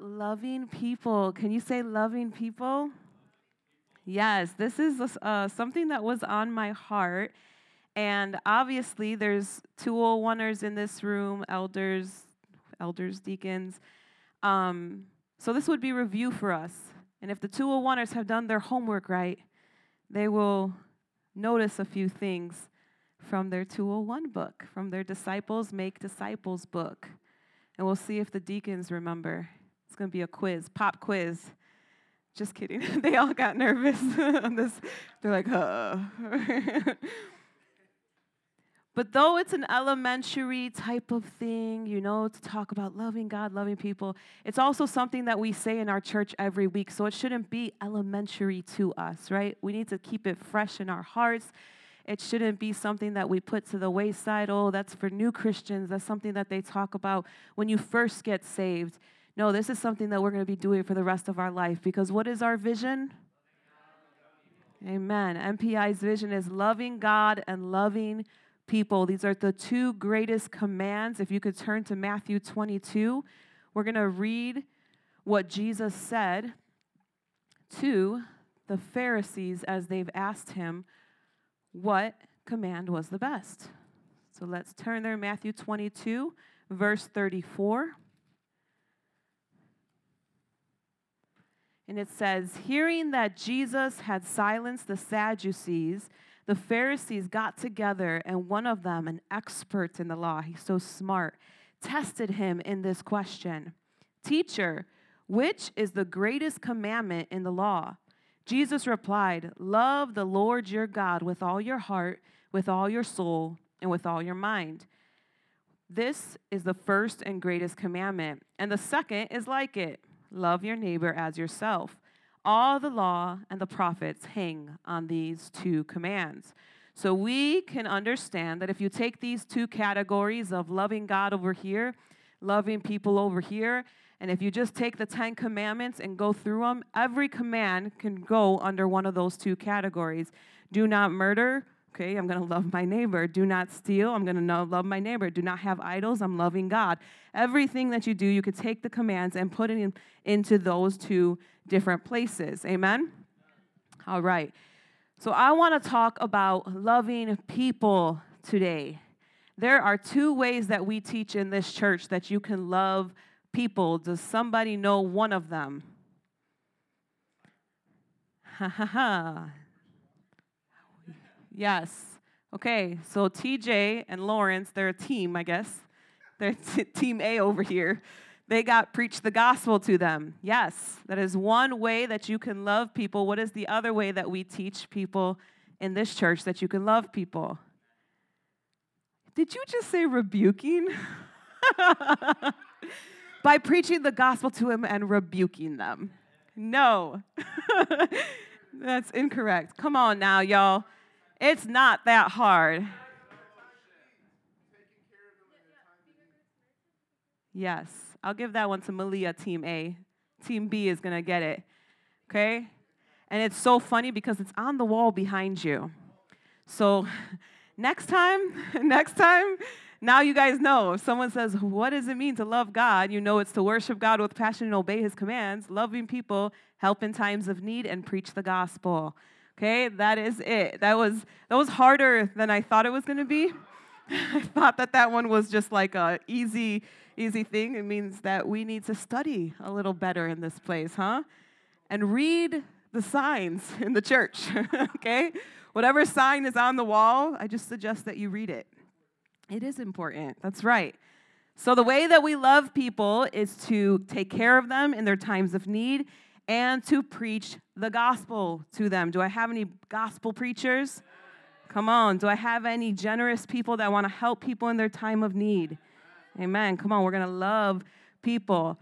loving people. Can you say loving people? Yes, this is uh, something that was on my heart. And obviously, there's 201ers in this room, elders, elders, deacons. Um, so this would be review for us. And if the 201ers have done their homework right, they will notice a few things from their 201 book, from their Disciples Make Disciples book. And we'll see if the deacons remember. Going to be a quiz, pop quiz. Just kidding. they all got nervous on this. They're like, huh. But though it's an elementary type of thing, you know, to talk about loving God, loving people, it's also something that we say in our church every week. So it shouldn't be elementary to us, right? We need to keep it fresh in our hearts. It shouldn't be something that we put to the wayside. Oh, that's for new Christians. That's something that they talk about when you first get saved. No, this is something that we're going to be doing for the rest of our life because what is our vision? Amen. MPI's vision is loving God and loving people. These are the two greatest commands. If you could turn to Matthew 22, we're going to read what Jesus said to the Pharisees as they've asked him what command was the best. So let's turn there, Matthew 22, verse 34. And it says, Hearing that Jesus had silenced the Sadducees, the Pharisees got together, and one of them, an expert in the law, he's so smart, tested him in this question Teacher, which is the greatest commandment in the law? Jesus replied, Love the Lord your God with all your heart, with all your soul, and with all your mind. This is the first and greatest commandment. And the second is like it love your neighbor as yourself. All the law and the prophets hang on these two commands. So we can understand that if you take these two categories of loving God over here, loving people over here, and if you just take the Ten Commandments and go through them, every command can go under one of those two categories. Do not murder, Okay, I'm going to love my neighbor. Do not steal. I'm going to love my neighbor. Do not have idols. I'm loving God. Everything that you do, you could take the commands and put it in, into those two different places. Amen? All right. So I want to talk about loving people today. There are two ways that we teach in this church that you can love people. Does somebody know one of them? Ha ha ha. Yes. Okay, so TJ and Lawrence, they're a team, I guess. They're t- team A over here. They got preached the gospel to them. Yes, that is one way that you can love people. What is the other way that we teach people in this church that you can love people? Did you just say rebuking? By preaching the gospel to them and rebuking them. No, that's incorrect. Come on now, y'all. It's not that hard. Yes, I'll give that one to Malia, Team A. Team B is going to get it. Okay? And it's so funny because it's on the wall behind you. So next time, next time, now you guys know. If someone says, What does it mean to love God? You know it's to worship God with passion and obey his commands, loving people, help in times of need, and preach the gospel. Okay, that is it. That was that was harder than I thought it was going to be. I thought that that one was just like a easy easy thing. It means that we need to study a little better in this place, huh? And read the signs in the church. okay? Whatever sign is on the wall, I just suggest that you read it. It is important. That's right. So, the way that we love people is to take care of them in their times of need and to preach the gospel to them. Do I have any gospel preachers? Come on. Do I have any generous people that want to help people in their time of need? Amen. Come on. We're going to love people.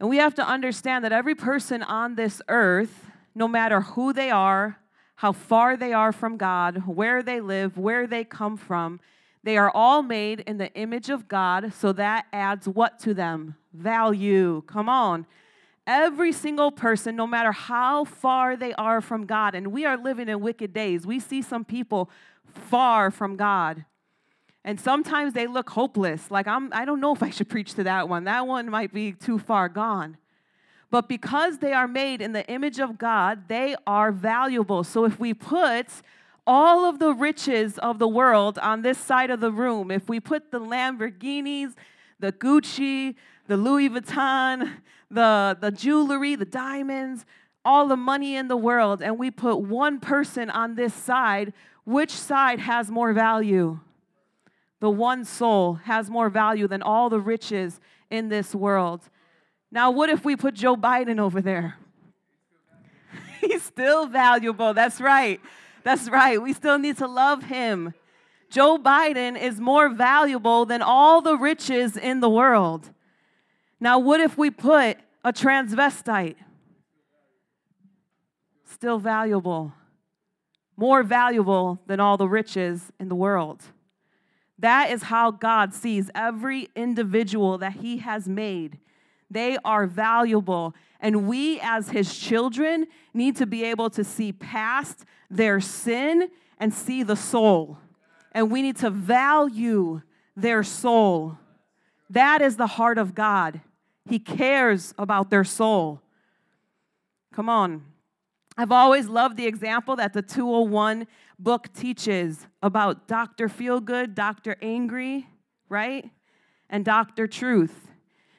And we have to understand that every person on this earth, no matter who they are, how far they are from God, where they live, where they come from, they are all made in the image of God. So that adds what to them? Value. Come on. Every single person, no matter how far they are from God, and we are living in wicked days, we see some people far from God. And sometimes they look hopeless. Like, I'm, I don't know if I should preach to that one. That one might be too far gone. But because they are made in the image of God, they are valuable. So if we put all of the riches of the world on this side of the room, if we put the Lamborghinis, the Gucci, the Louis Vuitton, the, the jewelry, the diamonds, all the money in the world, and we put one person on this side, which side has more value? The one soul has more value than all the riches in this world. Now, what if we put Joe Biden over there? He's still valuable. That's right. That's right. We still need to love him. Joe Biden is more valuable than all the riches in the world. Now, what if we put a transvestite? Still valuable. More valuable than all the riches in the world. That is how God sees every individual that He has made. They are valuable. And we, as His children, need to be able to see past their sin and see the soul. And we need to value their soul. That is the heart of God. He cares about their soul. Come on. I've always loved the example that the 201 book teaches about Dr. Feelgood, Dr. Angry, right? And Dr. Truth.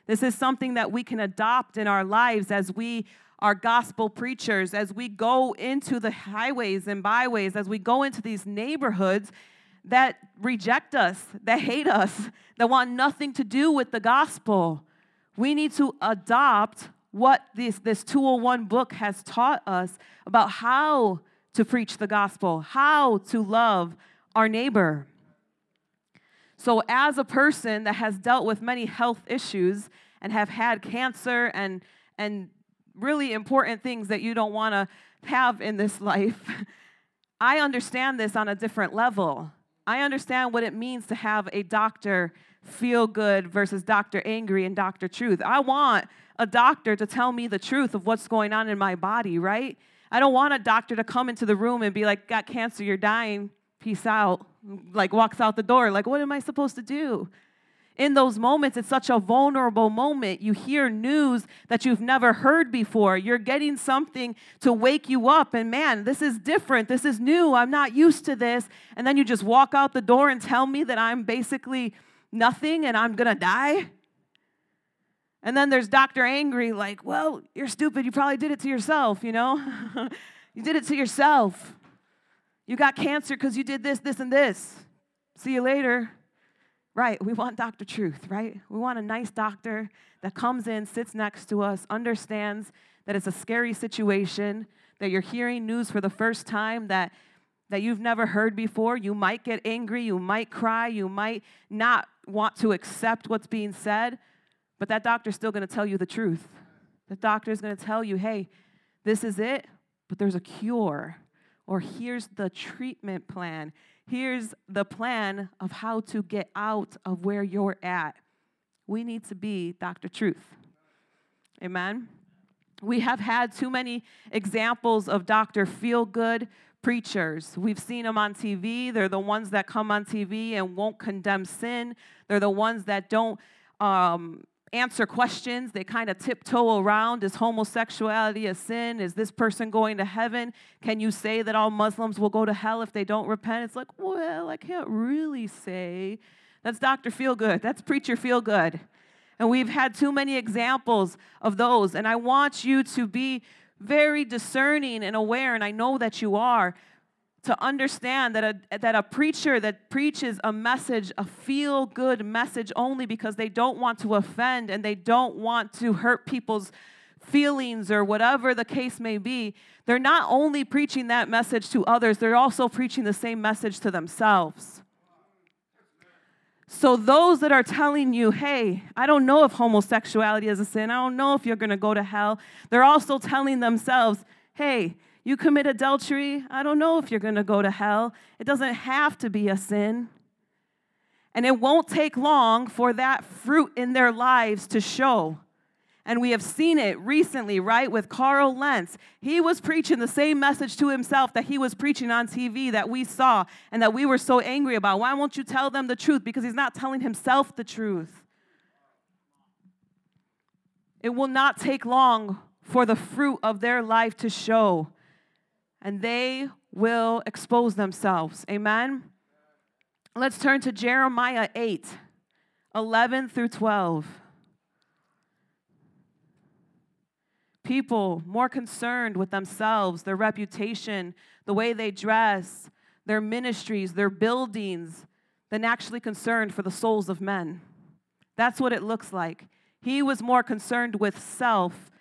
This is something that we can adopt in our lives as we are gospel preachers, as we go into the highways and byways, as we go into these neighborhoods that reject us, that hate us, that want nothing to do with the gospel. We need to adopt what this, this 201 book has taught us about how to preach the gospel, how to love our neighbor. So, as a person that has dealt with many health issues and have had cancer and, and really important things that you don't want to have in this life, I understand this on a different level. I understand what it means to have a doctor feel good versus doctor angry and doctor truth. I want a doctor to tell me the truth of what's going on in my body, right? I don't want a doctor to come into the room and be like, got cancer, you're dying, peace out, like walks out the door. Like, what am I supposed to do? In those moments, it's such a vulnerable moment. You hear news that you've never heard before. You're getting something to wake you up, and man, this is different. This is new. I'm not used to this. And then you just walk out the door and tell me that I'm basically nothing and I'm gonna die. And then there's Dr. Angry, like, well, you're stupid. You probably did it to yourself, you know? you did it to yourself. You got cancer because you did this, this, and this. See you later. Right, we want Dr. Truth, right? We want a nice doctor that comes in, sits next to us, understands that it's a scary situation, that you're hearing news for the first time that, that you've never heard before. You might get angry, you might cry, you might not want to accept what's being said, but that doctor's still going to tell you the truth. The doctor's going to tell you, hey, this is it, but there's a cure. Or here's the treatment plan. Here's the plan of how to get out of where you're at. We need to be Dr. Truth. Amen. We have had too many examples of Dr. Feel Good preachers. We've seen them on TV. They're the ones that come on TV and won't condemn sin. They're the ones that don't um, answer questions. They kind of tiptoe around is homosexuality a sin? Is this person going to heaven? Can you say that all Muslims will go to hell if they don't repent? It's like, well, I can't really say. That's Dr. Feelgood. That's Preacher Feelgood. And we've had too many examples of those. And I want you to be very discerning and aware, and I know that you are, to understand that a, that a preacher that preaches a message, a feel good message only because they don't want to offend and they don't want to hurt people's feelings or whatever the case may be, they're not only preaching that message to others, they're also preaching the same message to themselves. So, those that are telling you, hey, I don't know if homosexuality is a sin, I don't know if you're gonna go to hell, they're also telling themselves, hey, you commit adultery, I don't know if you're to go to hell. It doesn't have to be a sin. And it won't take long for that fruit in their lives to show. And we have seen it recently, right, with Carl Lentz. He was preaching the same message to himself that he was preaching on TV that we saw and that we were so angry about. Why won't you tell them the truth? Because he's not telling himself the truth. It will not take long for the fruit of their life to show, and they will expose themselves. Amen? Let's turn to Jeremiah 8 11 through 12. People more concerned with themselves, their reputation, the way they dress, their ministries, their buildings, than actually concerned for the souls of men. That's what it looks like. He was more concerned with self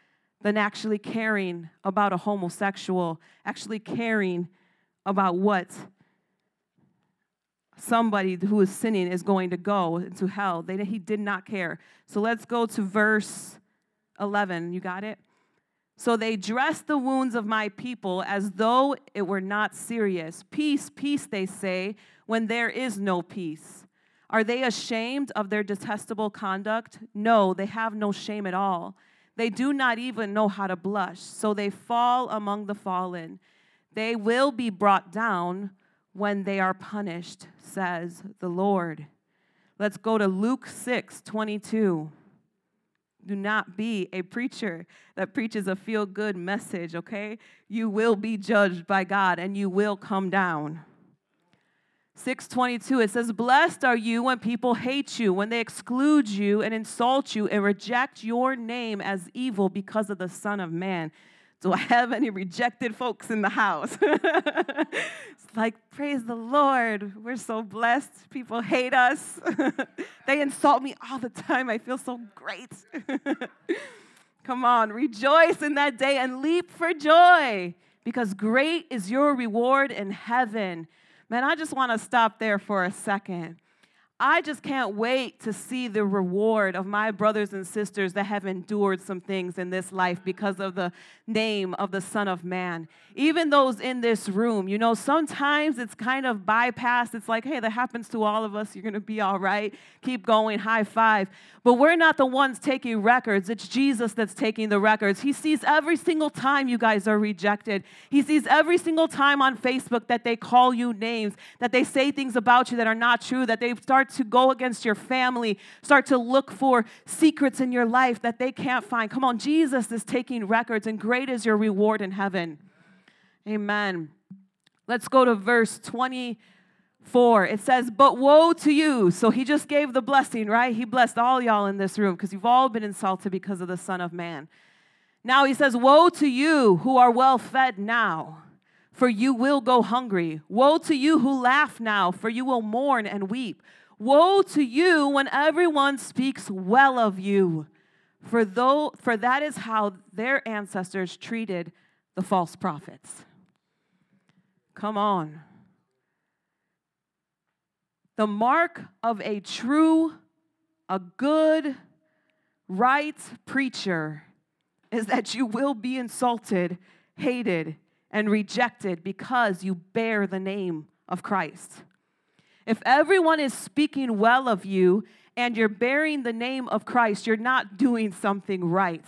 than actually caring about a homosexual, actually caring about what somebody who is sinning is going to go into hell. They, he did not care. So let's go to verse 11. You got it? So they dress the wounds of my people as though it were not serious. Peace, peace, they say, when there is no peace. Are they ashamed of their detestable conduct? No, they have no shame at all. They do not even know how to blush, so they fall among the fallen. They will be brought down when they are punished, says the Lord. Let's go to Luke 6 22. Do not be a preacher that preaches a feel good message, okay? You will be judged by God and you will come down. 622 it says blessed are you when people hate you when they exclude you and insult you and reject your name as evil because of the son of man do i have any rejected folks in the house? It's like praise the lord. We're so blessed. People hate us. They insult me all the time. I feel so great. Come on rejoice in that day and leap for joy because great is your reward in heaven. Man, I just want to stop there for a second. I just can't wait to see the reward of my brothers and sisters that have endured some things in this life because of the name of the Son of Man. Even those in this room, you know, sometimes it's kind of bypassed. It's like, hey, that happens to all of us. You're going to be all right. Keep going, high five. But we're not the ones taking records. It's Jesus that's taking the records. He sees every single time you guys are rejected. He sees every single time on Facebook that they call you names, that they say things about you that are not true, that they start to go against your family, start to look for secrets in your life that they can't find. Come on, Jesus is taking records, and great is your reward in heaven. Amen. Let's go to verse 24. It says, But woe to you. So he just gave the blessing, right? He blessed all y'all in this room because you've all been insulted because of the Son of Man. Now he says, Woe to you who are well fed now, for you will go hungry. Woe to you who laugh now, for you will mourn and weep. Woe to you when everyone speaks well of you, for, though, for that is how their ancestors treated the false prophets. Come on. The mark of a true, a good, right preacher is that you will be insulted, hated, and rejected because you bear the name of Christ. If everyone is speaking well of you and you're bearing the name of Christ, you're not doing something right.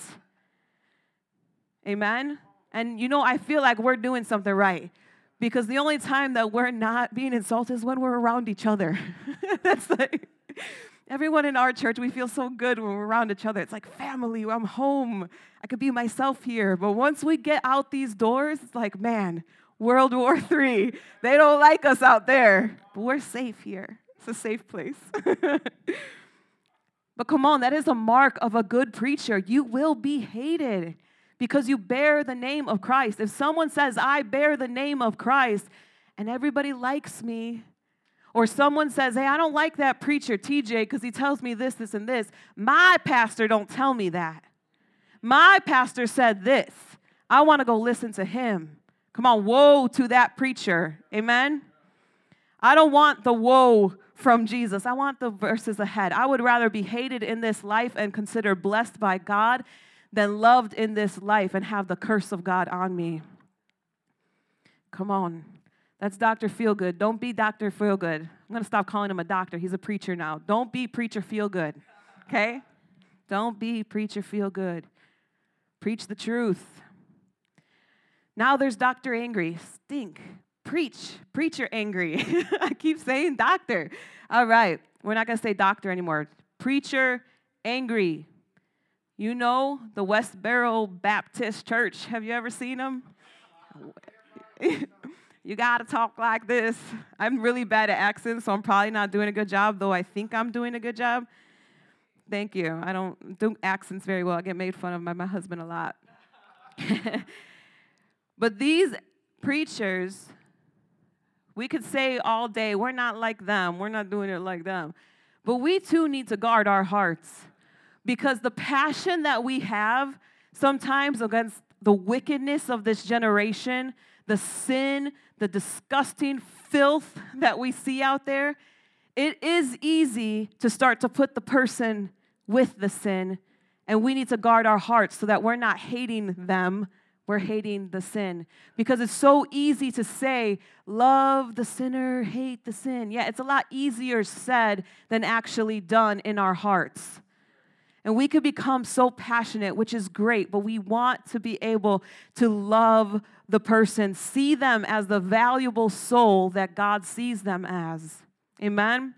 Amen? And you know, I feel like we're doing something right because the only time that we're not being insulted is when we're around each other. That's like everyone in our church, we feel so good when we're around each other. It's like family, I'm home. I could be myself here. But once we get out these doors, it's like, man, World War III. They don't like us out there, but we're safe here. It's a safe place. but come on, that is a mark of a good preacher. You will be hated because you bear the name of Christ. If someone says, I bear the name of Christ, and everybody likes me, or someone says, Hey, I don't like that preacher, TJ, because he tells me this, this, and this. My pastor don't tell me that. My pastor said this. I want to go listen to him. Come on, woe to that preacher. Amen. I don't want the woe from Jesus. I want the verses ahead. I would rather be hated in this life and considered blessed by God than loved in this life and have the curse of God on me. Come on. That's Dr. Feelgood. Don't be Dr. Feelgood. I'm going to stop calling him a doctor. He's a preacher now. Don't be preacher Feelgood. Okay? Don't be preacher Feelgood. Preach the truth. Now there's Dr. Angry. Stink. Preach. Preacher angry. I keep saying doctor. All right. We're not going to say doctor anymore. Preacher angry. You know the West Baptist Church. Have you ever seen them? you got to talk like this. I'm really bad at accents, so I'm probably not doing a good job, though I think I'm doing a good job. Thank you. I don't do accents very well. I get made fun of by my husband a lot. but these preachers, we could say all day, we're not like them, we're not doing it like them. But we too need to guard our hearts because the passion that we have sometimes against the wickedness of this generation, the sin, the disgusting filth that we see out there, it is easy to start to put the person with the sin. And we need to guard our hearts so that we're not hating them, we're hating the sin. Because it's so easy to say, love the sinner, hate the sin. Yeah, it's a lot easier said than actually done in our hearts. And we could become so passionate, which is great, but we want to be able to love the person, see them as the valuable soul that God sees them as. Amen?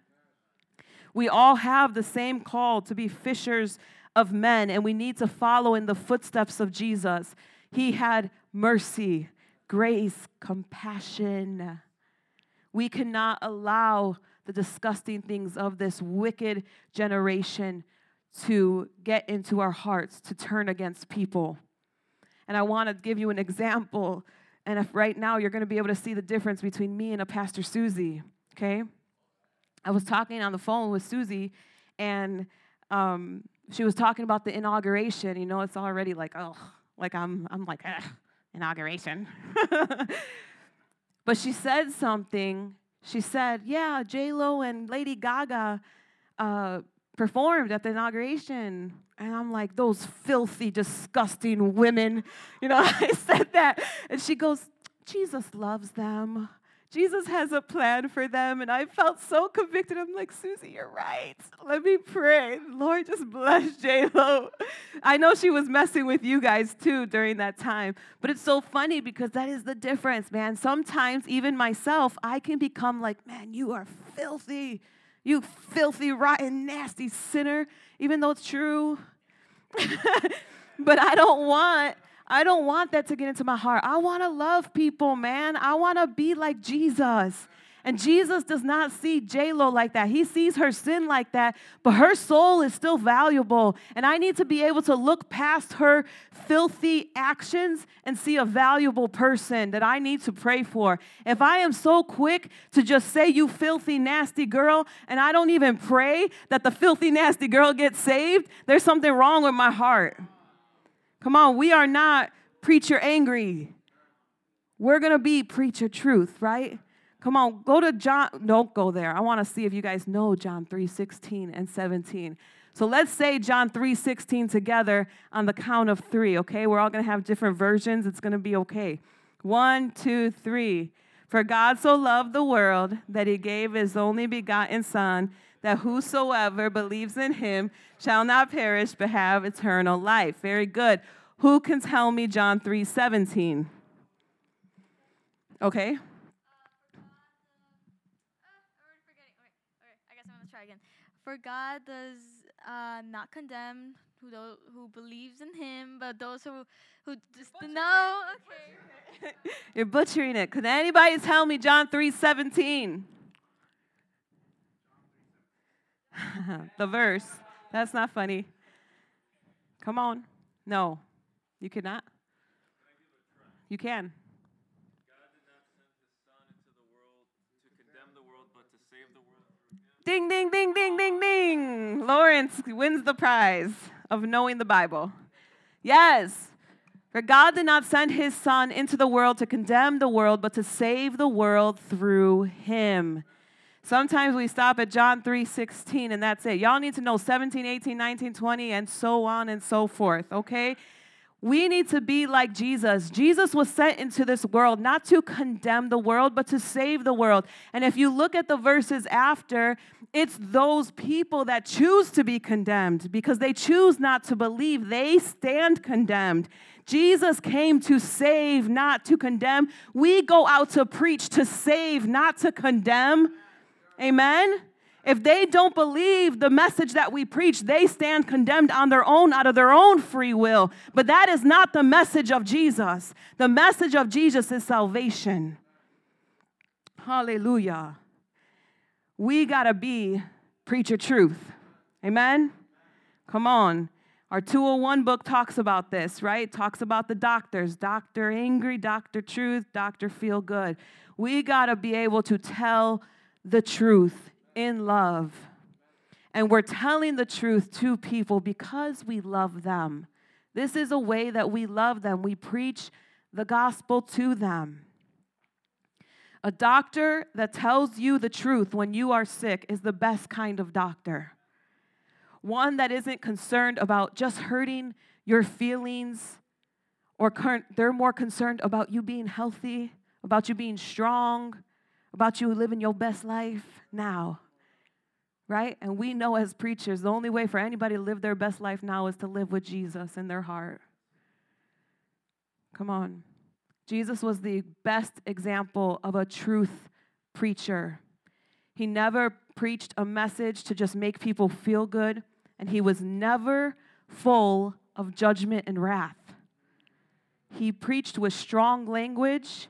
We all have the same call to be fishers of men, and we need to follow in the footsteps of Jesus. He had mercy, grace, compassion. We cannot allow the disgusting things of this wicked generation to get into our hearts, to turn against people. And I want to give you an example. And if right now you're going to be able to see the difference between me and a Pastor Susie, okay? I was talking on the phone with Susie, and um, she was talking about the inauguration. You know, it's already like, oh, like I'm, I'm like, inauguration. but she said something. She said, yeah, J Lo and Lady Gaga uh, performed at the inauguration. And I'm like, those filthy, disgusting women. You know, I said that. And she goes, Jesus loves them. Jesus has a plan for them. And I felt so convicted. I'm like, Susie, you're right. Let me pray. Lord, just bless J-Lo. I know she was messing with you guys too during that time. But it's so funny because that is the difference, man. Sometimes, even myself, I can become like, man, you are filthy. You filthy, rotten, nasty sinner, even though it's true. but I don't want I don't want that to get into my heart. I want to love people, man. I want to be like Jesus. And Jesus does not see J-Lo like that. He sees her sin like that, but her soul is still valuable. And I need to be able to look past her filthy actions and see a valuable person that I need to pray for. If I am so quick to just say, you filthy, nasty girl, and I don't even pray that the filthy, nasty girl gets saved, there's something wrong with my heart. Come on, we are not preacher angry. We're going to be preacher truth, right? Come on, go to John. Don't go there. I want to see if you guys know John 3 16 and 17. So let's say John 3 16 together on the count of three, okay? We're all going to have different versions. It's going to be okay. One, two, three. For God so loved the world that he gave his only begotten Son, that whosoever believes in him shall not perish but have eternal life. Very good. Who can tell me John 3 17? Okay. For God does. I guess I'm gonna try again. For God does uh, not condemn who do, who believes in Him, but those who who just know. Okay. You're butchering it. Can anybody tell me John three seventeen? the verse. That's not funny. Come on. No, you cannot. You can. Ding, ding, ding, ding, ding, ding. Lawrence wins the prize of knowing the Bible. Yes. For God did not send his Son into the world to condemn the world, but to save the world through him. Sometimes we stop at John 3 16, and that's it. Y'all need to know 17, 18, 19, 20, and so on and so forth, okay? We need to be like Jesus. Jesus was sent into this world not to condemn the world, but to save the world. And if you look at the verses after, it's those people that choose to be condemned because they choose not to believe. They stand condemned. Jesus came to save, not to condemn. We go out to preach to save, not to condemn. Amen. If they don't believe the message that we preach, they stand condemned on their own, out of their own free will. But that is not the message of Jesus. The message of Jesus is salvation. Hallelujah. We got to be preacher truth. Amen? Come on. Our 201 book talks about this, right? Talks about the doctors Dr. Angry, Dr. Truth, Dr. Feel Good. We got to be able to tell the truth in love. And we're telling the truth to people because we love them. This is a way that we love them. We preach the gospel to them. A doctor that tells you the truth when you are sick is the best kind of doctor. One that isn't concerned about just hurting your feelings, or current, they're more concerned about you being healthy, about you being strong, about you living your best life now. Right? And we know as preachers, the only way for anybody to live their best life now is to live with Jesus in their heart. Come on. Jesus was the best example of a truth preacher. He never preached a message to just make people feel good, and he was never full of judgment and wrath. He preached with strong language,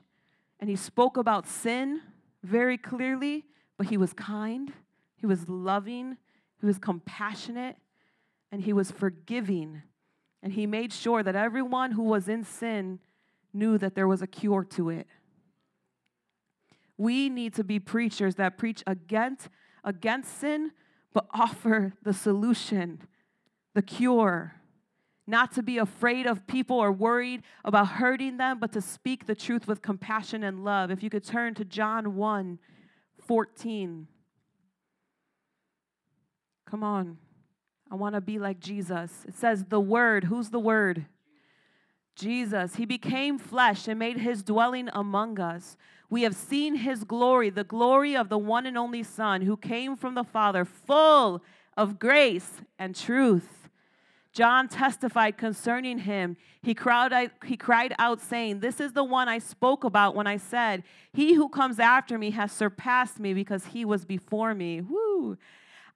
and he spoke about sin very clearly, but he was kind, he was loving, he was compassionate, and he was forgiving. And he made sure that everyone who was in sin knew that there was a cure to it. We need to be preachers that preach against, against sin, but offer the solution, the cure. Not to be afraid of people or worried about hurting them, but to speak the truth with compassion and love. If you could turn to John 1 14. Come on. I want to be like Jesus. It says, the Word. Who's the Word? Jesus, he became flesh and made his dwelling among us. We have seen his glory, the glory of the one and only Son who came from the Father, full of grace and truth. John testified concerning him. He cried, out, he cried out, saying, This is the one I spoke about when I said, He who comes after me has surpassed me because he was before me. Woo!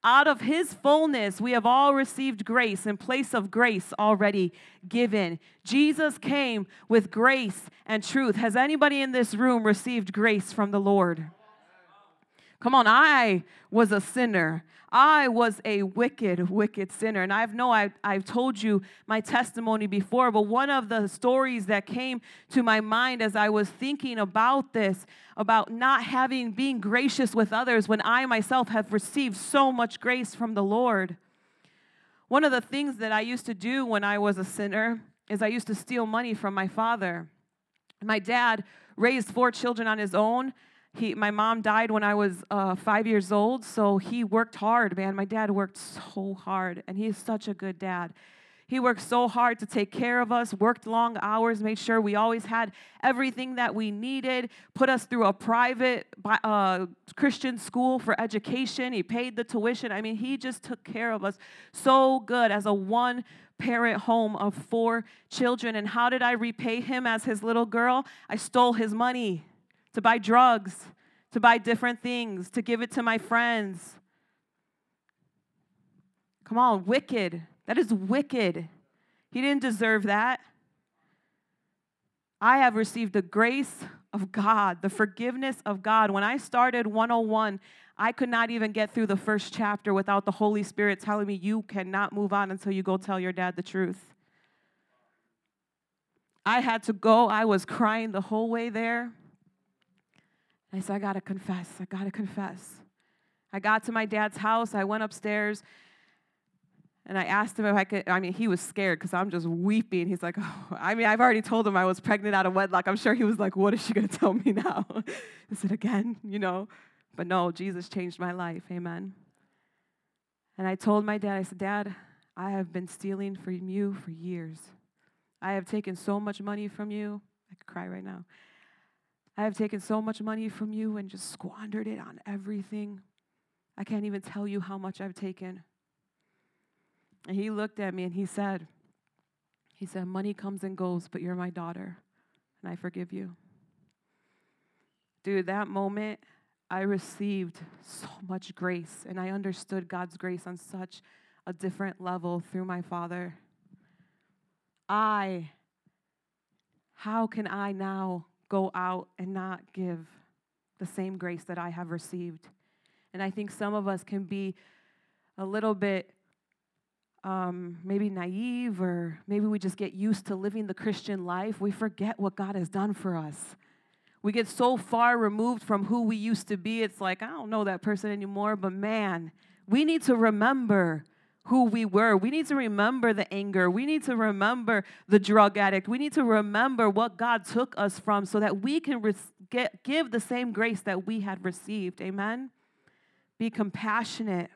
Out of his fullness, we have all received grace in place of grace already given. Jesus came with grace and truth. Has anybody in this room received grace from the Lord? Come on, I was a sinner. I was a wicked, wicked sinner. And I know I've, I've told you my testimony before, but one of the stories that came to my mind as I was thinking about this, about not having, being gracious with others when I myself have received so much grace from the Lord. One of the things that I used to do when I was a sinner is I used to steal money from my father. My dad raised four children on his own, he, my mom died when I was uh, five years old, so he worked hard, man. My dad worked so hard, and he's such a good dad. He worked so hard to take care of us, worked long hours, made sure we always had everything that we needed, put us through a private uh, Christian school for education. He paid the tuition. I mean, he just took care of us so good as a one parent home of four children. And how did I repay him as his little girl? I stole his money to buy drugs, to buy different things, to give it to my friends. Come on, wicked. That is wicked. He didn't deserve that. I have received the grace of God, the forgiveness of God. When I started 101, I could not even get through the first chapter without the Holy Spirit telling me, You cannot move on until you go tell your dad the truth. I had to go. I was crying the whole way there. I said, I got to confess. I got to confess. I got to my dad's house. I went upstairs and I asked him if I could. I mean, he was scared because I'm just weeping. He's like, oh, I mean, I've already told him I was pregnant out of wedlock. I'm sure he was like, what is she going to tell me now? Is it again? You know? But no, Jesus changed my life. Amen. And I told my dad, I said, Dad, I have been stealing from you for years. I have taken so much money from you. I could cry right now. I have taken so much money from you and just squandered it on everything. I can't even tell you how much I've taken. And he looked at me and he said, he said, money comes and goes, but you're my daughter, and I forgive you. Dude, that moment, I received so much grace and I understood God's grace on such a different level through my father. I, how can I now go out and not give the same grace that I have received? And I think some of us can be a little bit um, maybe naive, or maybe we just get used to living the Christian life. We forget what God has done for us. We get so far removed from who we used to be, it's like, I don't know that person anymore, but man, we need to remember who we were. We need to remember the anger. We need to remember the drug addict. We need to remember what God took us from so that we can re- get, give the same grace that we had received. Amen? Be compassionate.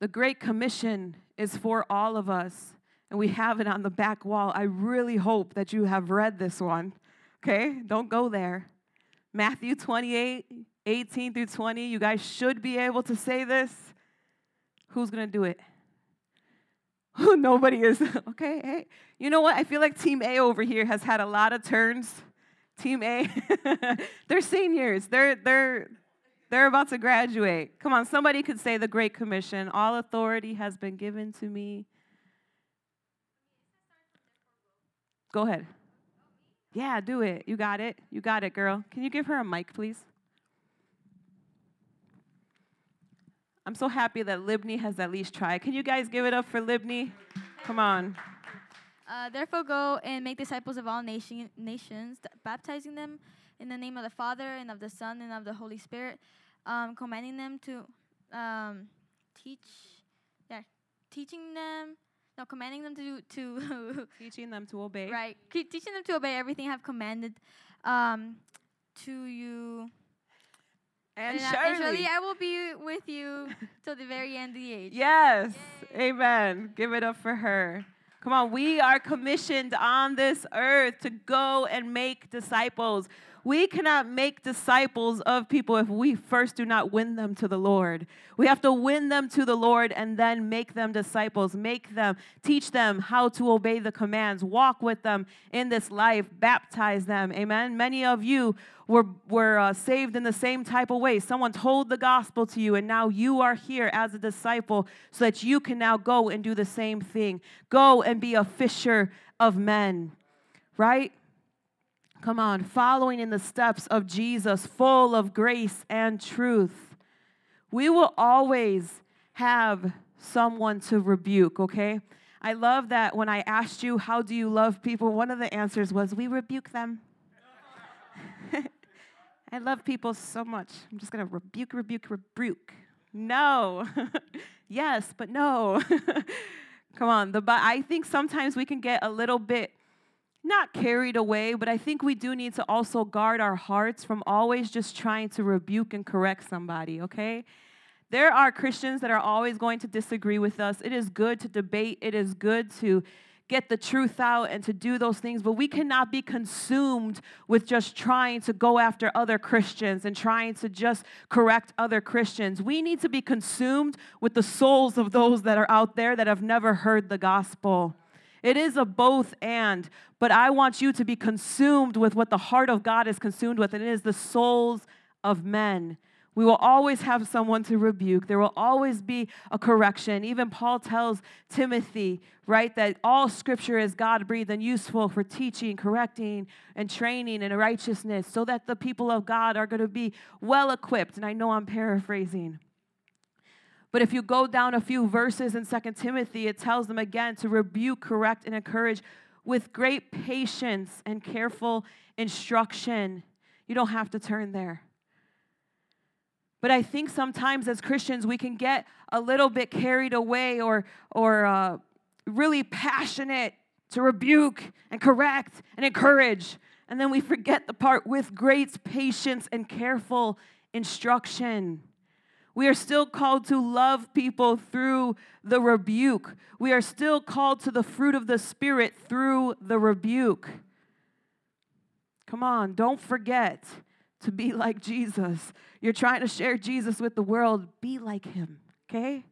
The Great Commission is for all of us, and we have it on the back wall. I really hope that you have read this one. Okay? Don't go there. Matthew 28, 18 through 20. You guys should be able to say this. Who's going to do it? Nobody is. Okay, hey. You know what? I feel like Team A over here has had a lot of turns. Team A, they're seniors. They're they're they're about to graduate. Come on, somebody could say the Great Commission. All authority has been given to me. Go ahead. Yeah, do it. You got it. You got it, girl. Can you give her a mic, please? I'm so happy that Libney has at least tried. Can you guys give it up for Libney? Come on. Uh, therefore, go and make disciples of all nation, nations, baptizing them in the name of the Father and of the Son and of the Holy Spirit, um, commanding them to um, teach, yeah, teaching them, no, commanding them to to teaching them to obey. Right, teaching them to obey everything I've commanded um, to you. And, and, surely. and surely I will be with you till the very end of the age. Yes. Yay. Amen. Give it up for her. Come on, we are commissioned on this earth to go and make disciples. We cannot make disciples of people if we first do not win them to the Lord. We have to win them to the Lord and then make them disciples, make them, teach them how to obey the commands, walk with them in this life, baptize them. Amen. Many of you were, were uh, saved in the same type of way. Someone told the gospel to you, and now you are here as a disciple so that you can now go and do the same thing. Go and be a fisher of men, right? Come on, following in the steps of Jesus, full of grace and truth. We will always have someone to rebuke, okay? I love that when I asked you, How do you love people? One of the answers was, We rebuke them. I love people so much. I'm just going to rebuke, rebuke, rebuke. No. yes, but no. Come on. The, I think sometimes we can get a little bit not carried away, but I think we do need to also guard our hearts from always just trying to rebuke and correct somebody, okay? There are Christians that are always going to disagree with us. It is good to debate, it is good to get the truth out and to do those things, but we cannot be consumed with just trying to go after other Christians and trying to just correct other Christians. We need to be consumed with the souls of those that are out there that have never heard the gospel. It is a both and, but I want you to be consumed with what the heart of God is consumed with, and it is the souls of men. We will always have someone to rebuke. There will always be a correction. Even Paul tells Timothy, right, that all scripture is God breathed and useful for teaching, correcting, and training in righteousness so that the people of God are going to be well equipped. And I know I'm paraphrasing. But if you go down a few verses in Second Timothy, it tells them again to rebuke, correct, and encourage with great patience and careful instruction. You don't have to turn there. But I think sometimes as Christians, we can get a little bit carried away or, or uh, really passionate to rebuke and correct and encourage. And then we forget the part with great patience and careful instruction. We are still called to love people through the rebuke. We are still called to the fruit of the Spirit through the rebuke. Come on, don't forget to be like Jesus. You're trying to share Jesus with the world, be like him, okay?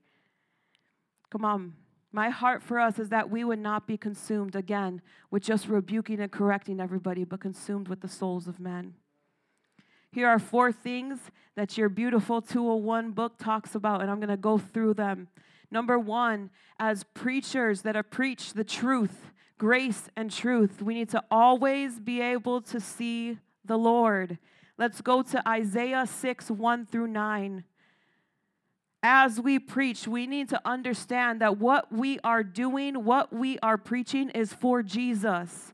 Come on. My heart for us is that we would not be consumed again with just rebuking and correcting everybody, but consumed with the souls of men. Here are four things that your beautiful 201 book talks about, and I'm going to go through them. Number one, as preachers that are preach the truth, grace and truth, we need to always be able to see the Lord. Let's go to Isaiah 6 1 through 9. As we preach, we need to understand that what we are doing, what we are preaching, is for Jesus.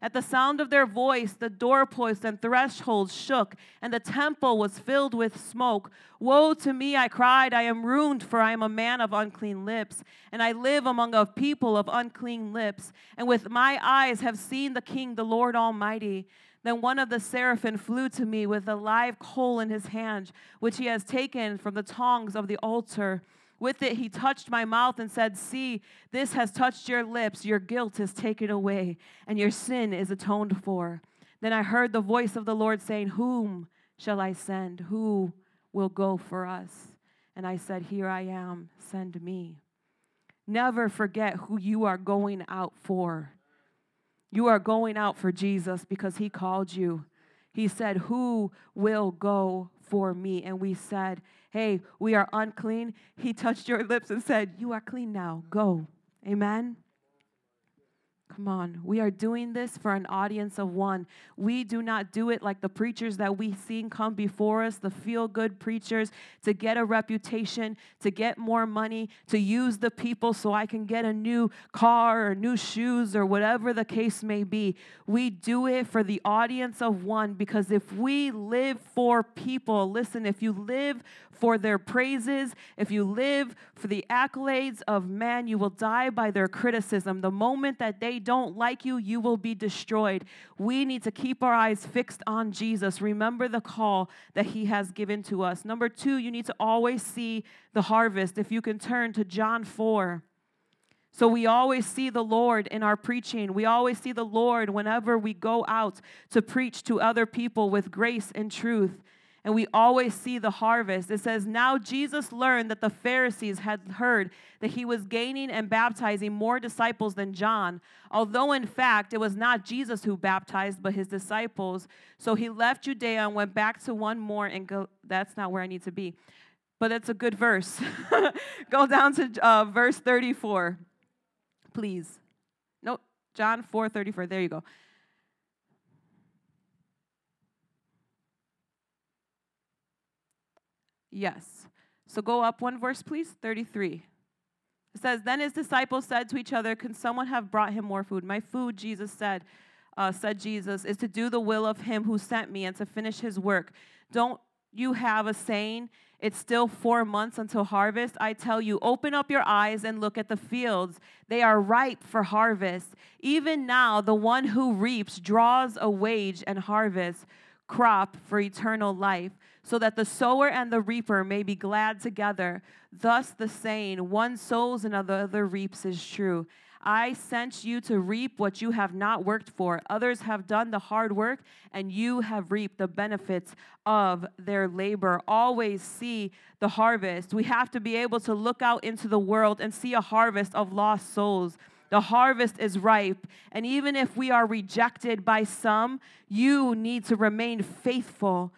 At the sound of their voice, the doorposts and thresholds shook, and the temple was filled with smoke. Woe to me, I cried, I am ruined, for I am a man of unclean lips, and I live among a people of unclean lips, and with my eyes have seen the King, the Lord Almighty. Then one of the seraphim flew to me with a live coal in his hand, which he has taken from the tongs of the altar. With it, he touched my mouth and said, See, this has touched your lips. Your guilt is taken away, and your sin is atoned for. Then I heard the voice of the Lord saying, Whom shall I send? Who will go for us? And I said, Here I am, send me. Never forget who you are going out for. You are going out for Jesus because he called you. He said, Who will go for me? And we said, Hey, we are unclean. He touched your lips and said, You are clean now. Go. Amen. Come on. We are doing this for an audience of one. We do not do it like the preachers that we've seen come before us, the feel good preachers, to get a reputation, to get more money, to use the people so I can get a new car or new shoes or whatever the case may be. We do it for the audience of one because if we live for people, listen, if you live for their praises, if you live for the accolades of man, you will die by their criticism. The moment that they don't like you, you will be destroyed. We need to keep our eyes fixed on Jesus. Remember the call that he has given to us. Number two, you need to always see the harvest. If you can turn to John 4. So we always see the Lord in our preaching. We always see the Lord whenever we go out to preach to other people with grace and truth and we always see the harvest. It says, Now Jesus learned that the Pharisees had heard that he was gaining and baptizing more disciples than John, although in fact it was not Jesus who baptized, but his disciples. So he left Judea and went back to one more, and go, that's not where I need to be. But it's a good verse. go down to uh, verse 34, please. No, John 4 34. There you go. Yes. So go up one verse, please. 33. It says, Then his disciples said to each other, Can someone have brought him more food? My food, Jesus said, uh, said Jesus, is to do the will of him who sent me and to finish his work. Don't you have a saying, It's still four months until harvest? I tell you, open up your eyes and look at the fields. They are ripe for harvest. Even now, the one who reaps draws a wage and harvest crop for eternal life so that the sower and the reaper may be glad together. Thus, the saying, one sows and another reaps, is true. I sent you to reap what you have not worked for. Others have done the hard work, and you have reaped the benefits of their labor. Always see the harvest. We have to be able to look out into the world and see a harvest of lost souls. The harvest is ripe. And even if we are rejected by some, you need to remain faithful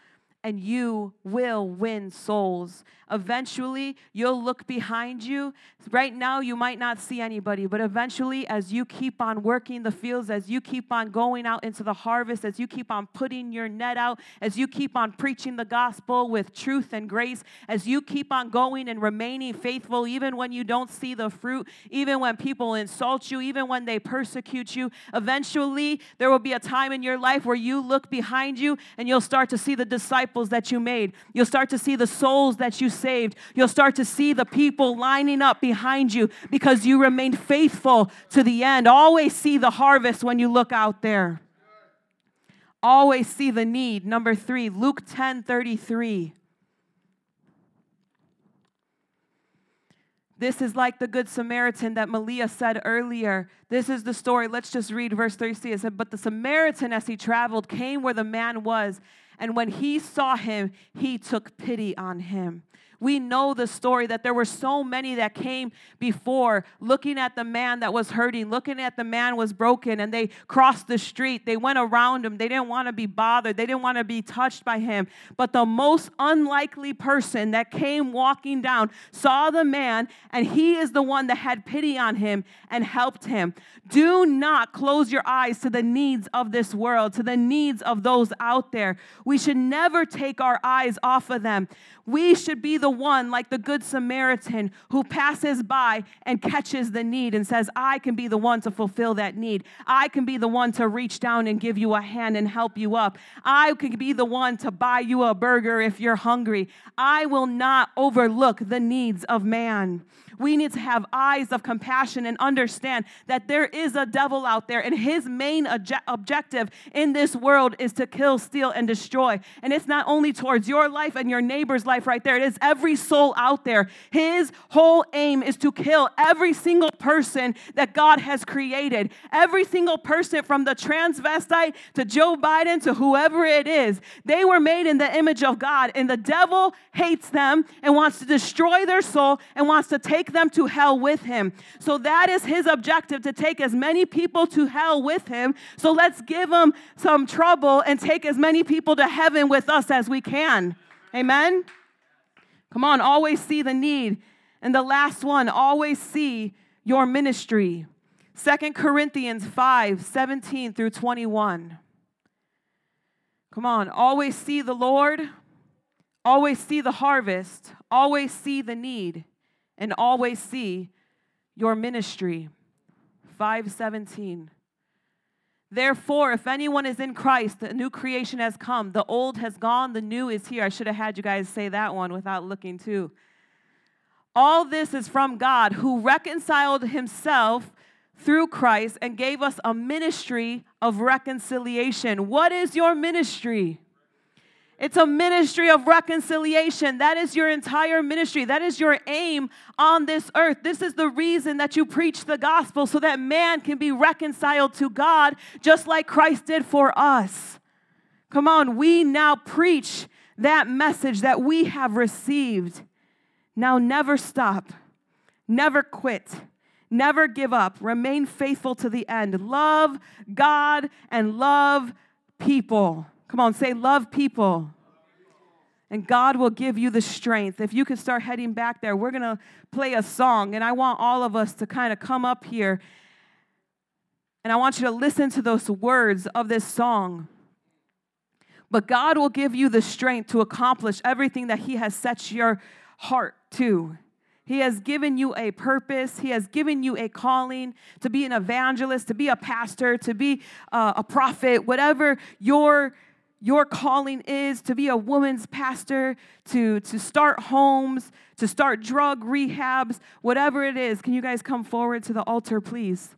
and you will win souls. Eventually, you'll look behind you. Right now, you might not see anybody, but eventually, as you keep on working the fields, as you keep on going out into the harvest, as you keep on putting your net out, as you keep on preaching the gospel with truth and grace, as you keep on going and remaining faithful, even when you don't see the fruit, even when people insult you, even when they persecute you, eventually, there will be a time in your life where you look behind you and you'll start to see the disciples that you made. You'll start to see the souls that you saved. You'll start to see the people lining up behind you because you remained faithful to the end. Always see the harvest when you look out there. Always see the need. Number three, Luke 10 33. This is like the Good Samaritan that Malia said earlier. This is the story. Let's just read verse 36. It said, But the Samaritan, as he traveled, came where the man was, and when he saw him, he took pity on him. We know the story that there were so many that came before looking at the man that was hurting, looking at the man was broken, and they crossed the street. They went around him. They didn't want to be bothered. They didn't want to be touched by him. But the most unlikely person that came walking down saw the man, and he is the one that had pity on him and helped him. Do not close your eyes to the needs of this world, to the needs of those out there. We should never take our eyes off of them. We should be the one, like the Good Samaritan, who passes by and catches the need and says, I can be the one to fulfill that need. I can be the one to reach down and give you a hand and help you up. I can be the one to buy you a burger if you're hungry. I will not overlook the needs of man. We need to have eyes of compassion and understand that there is a devil out there, and his main obje- objective in this world is to kill, steal, and destroy. And it's not only towards your life and your neighbor's life right there, it is every soul out there. His whole aim is to kill every single person that God has created. Every single person from the transvestite to Joe Biden to whoever it is. They were made in the image of God, and the devil hates them and wants to destroy their soul and wants to take them to hell with him. So that is his objective to take as many people to hell with him. So let's give him some trouble and take as many people to heaven with us as we can. Amen. Come on, always see the need. And the last one, always see your ministry. Second Corinthians 5 17 through 21. Come on, always see the Lord, always see the harvest, always see the need and always see your ministry. 517. Therefore, if anyone is in Christ, the new creation has come. The old has gone, the new is here. I should have had you guys say that one without looking too. All this is from God who reconciled himself through Christ and gave us a ministry of reconciliation. What is your ministry? It's a ministry of reconciliation. That is your entire ministry. That is your aim on this earth. This is the reason that you preach the gospel so that man can be reconciled to God just like Christ did for us. Come on, we now preach that message that we have received. Now, never stop, never quit. Never give up. Remain faithful to the end. Love God and love people. Come on, say, love people. And God will give you the strength. If you could start heading back there, we're going to play a song. And I want all of us to kind of come up here. And I want you to listen to those words of this song. But God will give you the strength to accomplish everything that He has set your heart to. He has given you a purpose. He has given you a calling to be an evangelist, to be a pastor, to be uh, a prophet, whatever your your calling is to be a woman's pastor, to, to start homes, to start drug rehabs, whatever it is. Can you guys come forward to the altar, please?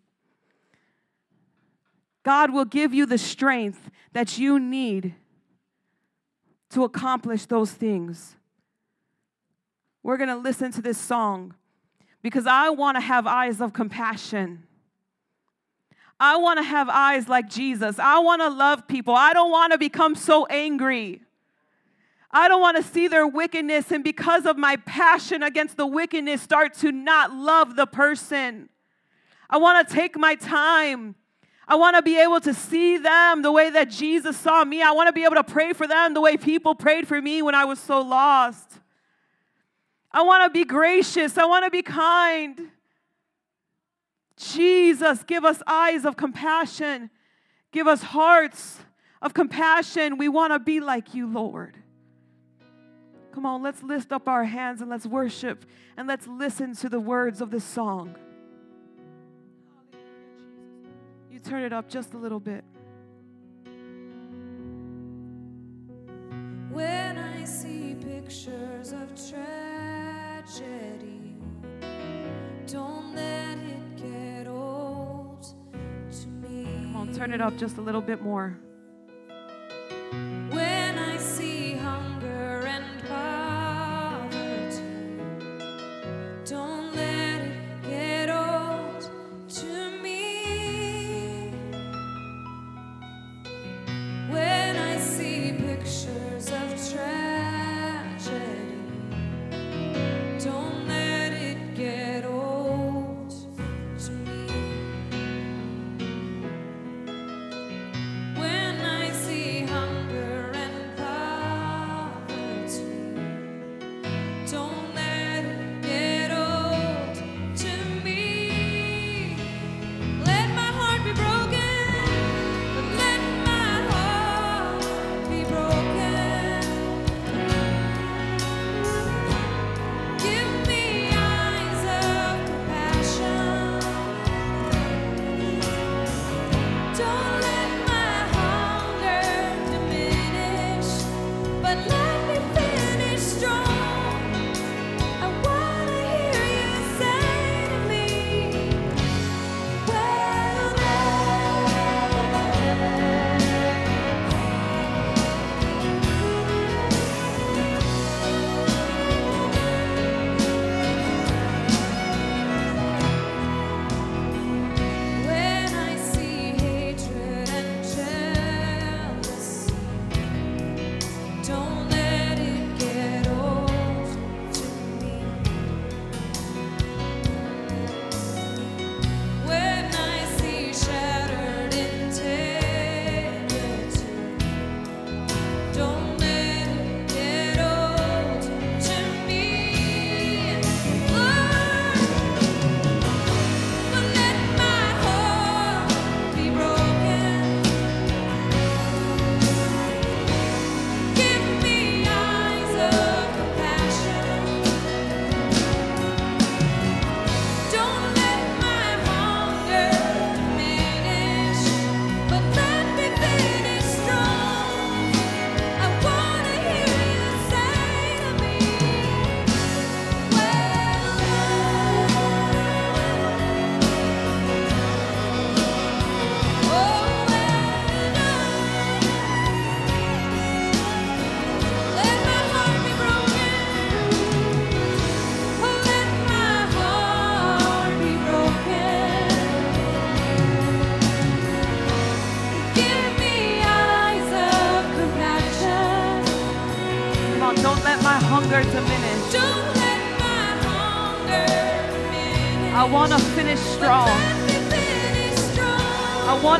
God will give you the strength that you need to accomplish those things. We're going to listen to this song because I want to have eyes of compassion. I want to have eyes like Jesus. I want to love people. I don't want to become so angry. I don't want to see their wickedness and because of my passion against the wickedness start to not love the person. I want to take my time. I want to be able to see them the way that Jesus saw me. I want to be able to pray for them the way people prayed for me when I was so lost. I want to be gracious. I want to be kind. Jesus, give us eyes of compassion. Give us hearts of compassion. We want to be like you, Lord. Come on, let's lift up our hands and let's worship and let's listen to the words of this song. You turn it up just a little bit. When I see pictures of tragedy, don't let it turn it up just a little bit more.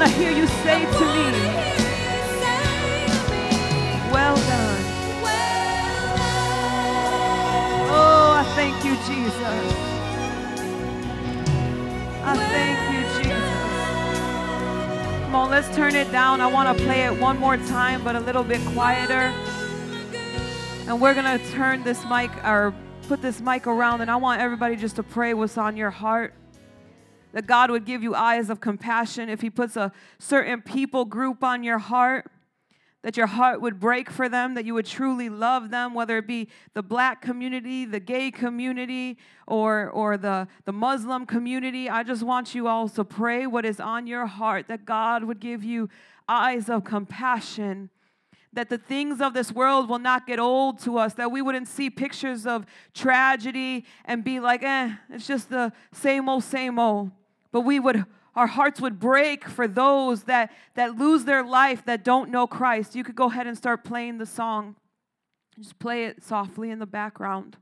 Want to hear you say to me, well done. Oh, I thank you, Jesus. I thank you, Jesus. Come on, let's turn it down. I want to play it one more time, but a little bit quieter. And we're going to turn this mic or put this mic around, and I want everybody just to pray what's on your heart. That God would give you eyes of compassion if He puts a certain people group on your heart that your heart would break for them, that you would truly love them, whether it be the black community, the gay community, or, or the, the Muslim community. I just want you all to pray what is on your heart, that God would give you eyes of compassion. That the things of this world will not get old to us, that we wouldn't see pictures of tragedy and be like, eh, it's just the same old, same old. But we would our hearts would break for those that that lose their life that don't know Christ. You could go ahead and start playing the song. Just play it softly in the background.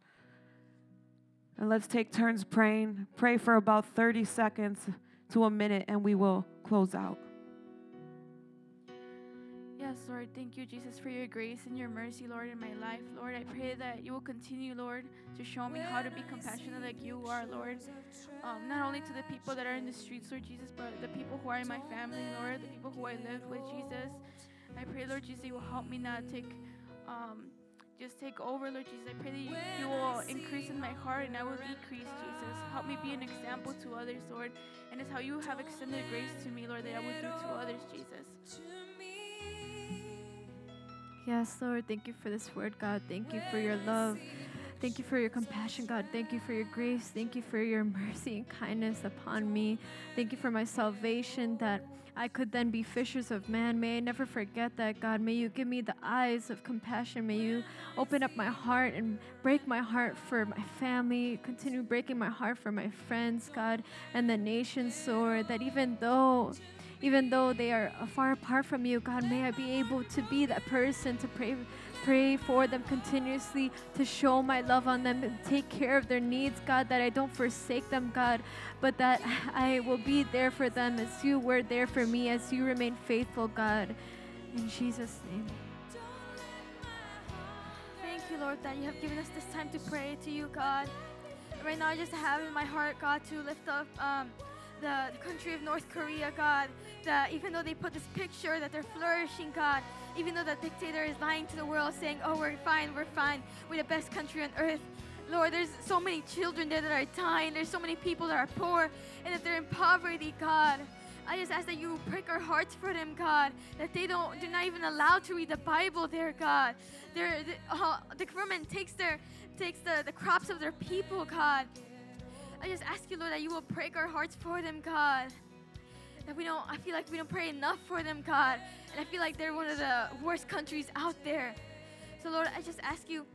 And let's take turns praying. Pray for about 30 seconds to a minute and we will close out. Yes, Lord, thank you, Jesus, for your grace and your mercy, Lord, in my life. Lord, I pray that you will continue, Lord, to show me how to be compassionate like you are, Lord. Um, not only to the people that are in the streets, Lord Jesus, but the people who are in my family, Lord, the people who I live with, Jesus. I pray, Lord Jesus, you will help me not take, um, just take over, Lord Jesus. I pray that you, you will increase in my heart and I will decrease, Jesus. Help me be an example to others, Lord. And it's how you have extended grace to me, Lord, that I will do to others, Jesus. Yes, Lord, thank you for this word, God. Thank you for your love. Thank you for your compassion, God. Thank you for your grace. Thank you for your mercy and kindness upon me. Thank you for my salvation that I could then be fishers of man. May I never forget that, God. May you give me the eyes of compassion. May you open up my heart and break my heart for my family. Continue breaking my heart for my friends, God, and the nations, Lord. That even though even though they are far apart from you, God, may I be able to be that person to pray pray for them continuously, to show my love on them and take care of their needs, God, that I don't forsake them, God, but that I will be there for them as you were there for me, as you remain faithful, God. In Jesus' name. Thank you, Lord, that you have given us this time to pray to you, God. Right now, I just have in my heart, God, to lift up um, the, the country of North Korea, God. That even though they put this picture that they're flourishing, God, even though the dictator is lying to the world, saying, "Oh, we're fine, we're fine, we're the best country on earth." Lord, there's so many children there that are dying. There's so many people that are poor and that they're in poverty, God. I just ask that you break our hearts for them, God. That they don't, they're not even allowed to read the Bible there, God. They're, the, uh, the government takes their, takes the, the crops of their people, God. I just ask you, Lord, that you will break our hearts for them, God. That we don't, I feel like we don't pray enough for them, God. And I feel like they're one of the worst countries out there. So, Lord, I just ask you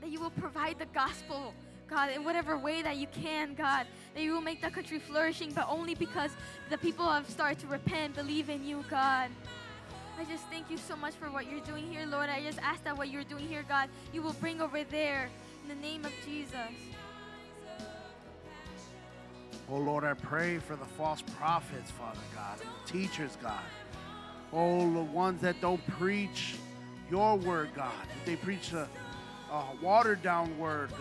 that you will provide the gospel, God, in whatever way that you can, God. That you will make that country flourishing, but only because the people have started to repent, believe in you, God. I just thank you so much for what you're doing here, Lord. I just ask that what you're doing here, God, you will bring over there in the name of Jesus. Oh Lord, I pray for the false prophets, Father God, and the teachers, God. Oh, the ones that don't preach your word, God. That they preach a, a watered down word, God.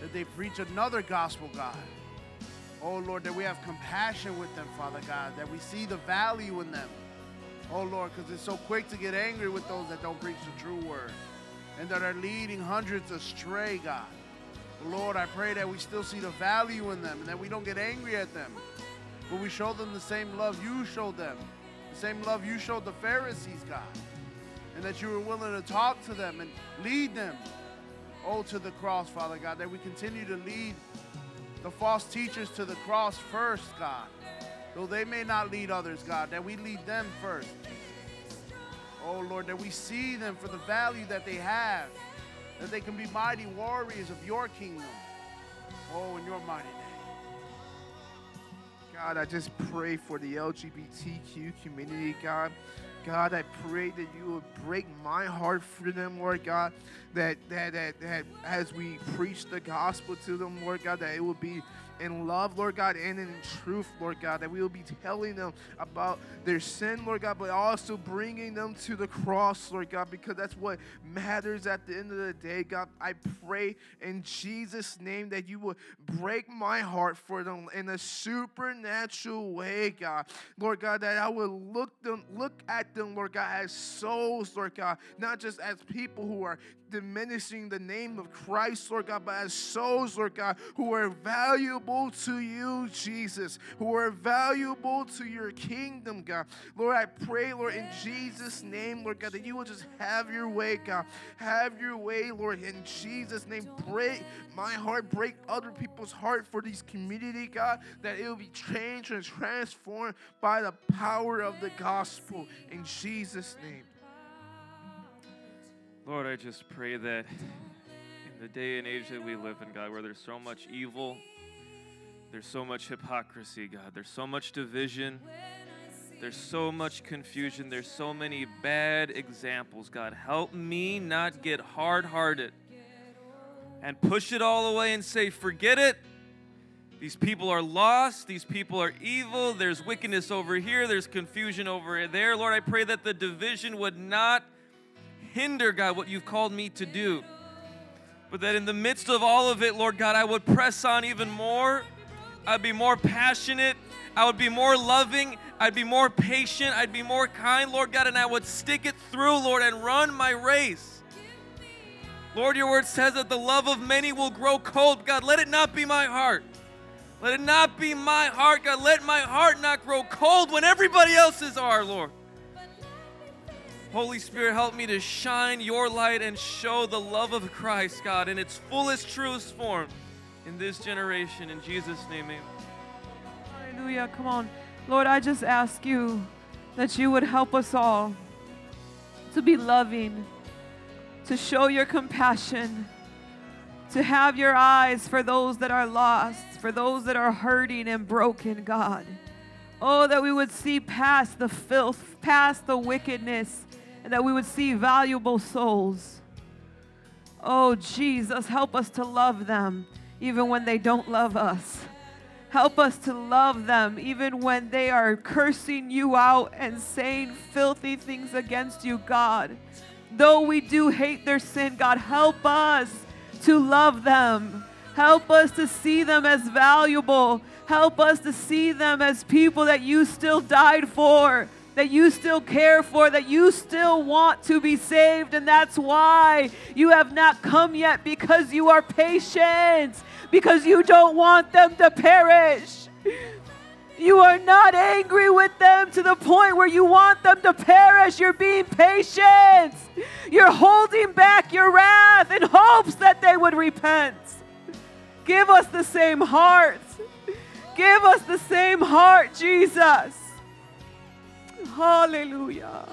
That they preach another gospel, God. Oh Lord, that we have compassion with them, Father God. That we see the value in them. Oh Lord, because it's so quick to get angry with those that don't preach the true word and that are leading hundreds astray, God. Lord, I pray that we still see the value in them and that we don't get angry at them, but we show them the same love you showed them, the same love you showed the Pharisees, God, and that you were willing to talk to them and lead them, oh, to the cross, Father God, that we continue to lead the false teachers to the cross first, God, though they may not lead others, God, that we lead them first. Oh, Lord, that we see them for the value that they have that they can be mighty warriors of your kingdom. Oh, in your mighty name. God, I just pray for the LGBTQ community, God. God, I pray that you would break my heart for them, Lord God. That, that, that, that as we preach the gospel to them, Lord God, that it will be in love, Lord God, and in truth, Lord God, that we will be telling them about their sin, Lord God, but also bringing them to the cross, Lord God, because that's what matters at the end of the day, God. I pray in Jesus' name that you will break my heart for them in a supernatural way, God. Lord God, that I will look them, look at them, Lord God, as souls, Lord God, not just as people who are diminishing the name of Christ, Lord God, but as souls, Lord God, who are valuable to you, Jesus, who are valuable to your kingdom, God. Lord, I pray, Lord, in Jesus' name, Lord God, that you will just have your way, God. Have your way, Lord, in Jesus' name. Break my heart, break other people's heart for this community, God, that it will be changed and transformed by the power of the gospel. In Jesus' name. Lord, I just pray that in the day and age that we live in, God, where there's so much evil, there's so much hypocrisy, God, there's so much division, there's so much confusion, there's so many bad examples, God. Help me not get hard hearted and push it all away and say, forget it. These people are lost. These people are evil. There's wickedness over here. There's confusion over there. Lord, I pray that the division would not hinder, God, what you've called me to do. But that in the midst of all of it, Lord God, I would press on even more. I'd be more passionate. I would be more loving. I'd be more patient. I'd be more kind, Lord God, and I would stick it through, Lord, and run my race. Lord, your word says that the love of many will grow cold. God, let it not be my heart. Let it not be my heart, God. Let my heart not grow cold when everybody else's are, Lord. Holy Spirit, help me to shine your light and show the love of Christ, God, in its fullest, truest form in this generation. In Jesus' name, amen. Hallelujah. Come on. Lord, I just ask you that you would help us all to be loving, to show your compassion, to have your eyes for those that are lost, for those that are hurting and broken, God. Oh, that we would see past the filth, past the wickedness, and that we would see valuable souls. Oh, Jesus, help us to love them even when they don't love us. Help us to love them even when they are cursing you out and saying filthy things against you, God. Though we do hate their sin, God, help us to love them. Help us to see them as valuable. Help us to see them as people that you still died for, that you still care for, that you still want to be saved. And that's why you have not come yet because you are patient, because you don't want them to perish. You are not angry with them to the point where you want them to perish. You're being patient. You're holding back your wrath in hopes that they would repent. Give us the same heart. Give us the same heart, Jesus. Hallelujah.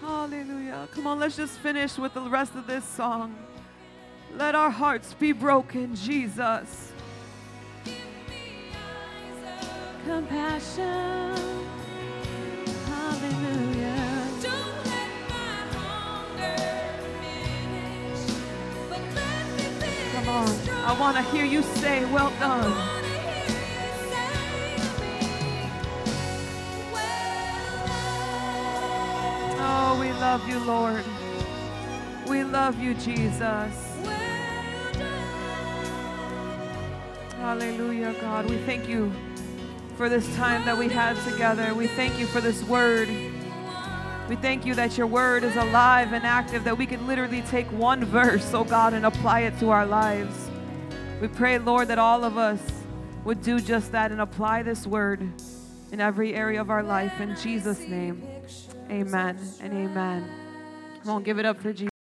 Hallelujah. Come on, let's just finish with the rest of this song. Let our hearts be broken, Jesus. Compassion. Hallelujah. Don't let my hunger diminish, but let me finish Come on. I want to hear you say, Well done. Oh, we love you, Lord. We love you, Jesus. Hallelujah, God. We thank you for this time that we had together. We thank you for this word. We thank you that your word is alive and active, that we can literally take one verse, oh God, and apply it to our lives. We pray, Lord, that all of us would do just that and apply this word in every area of our life. In Jesus' name, amen and amen. On, give it up for Jesus.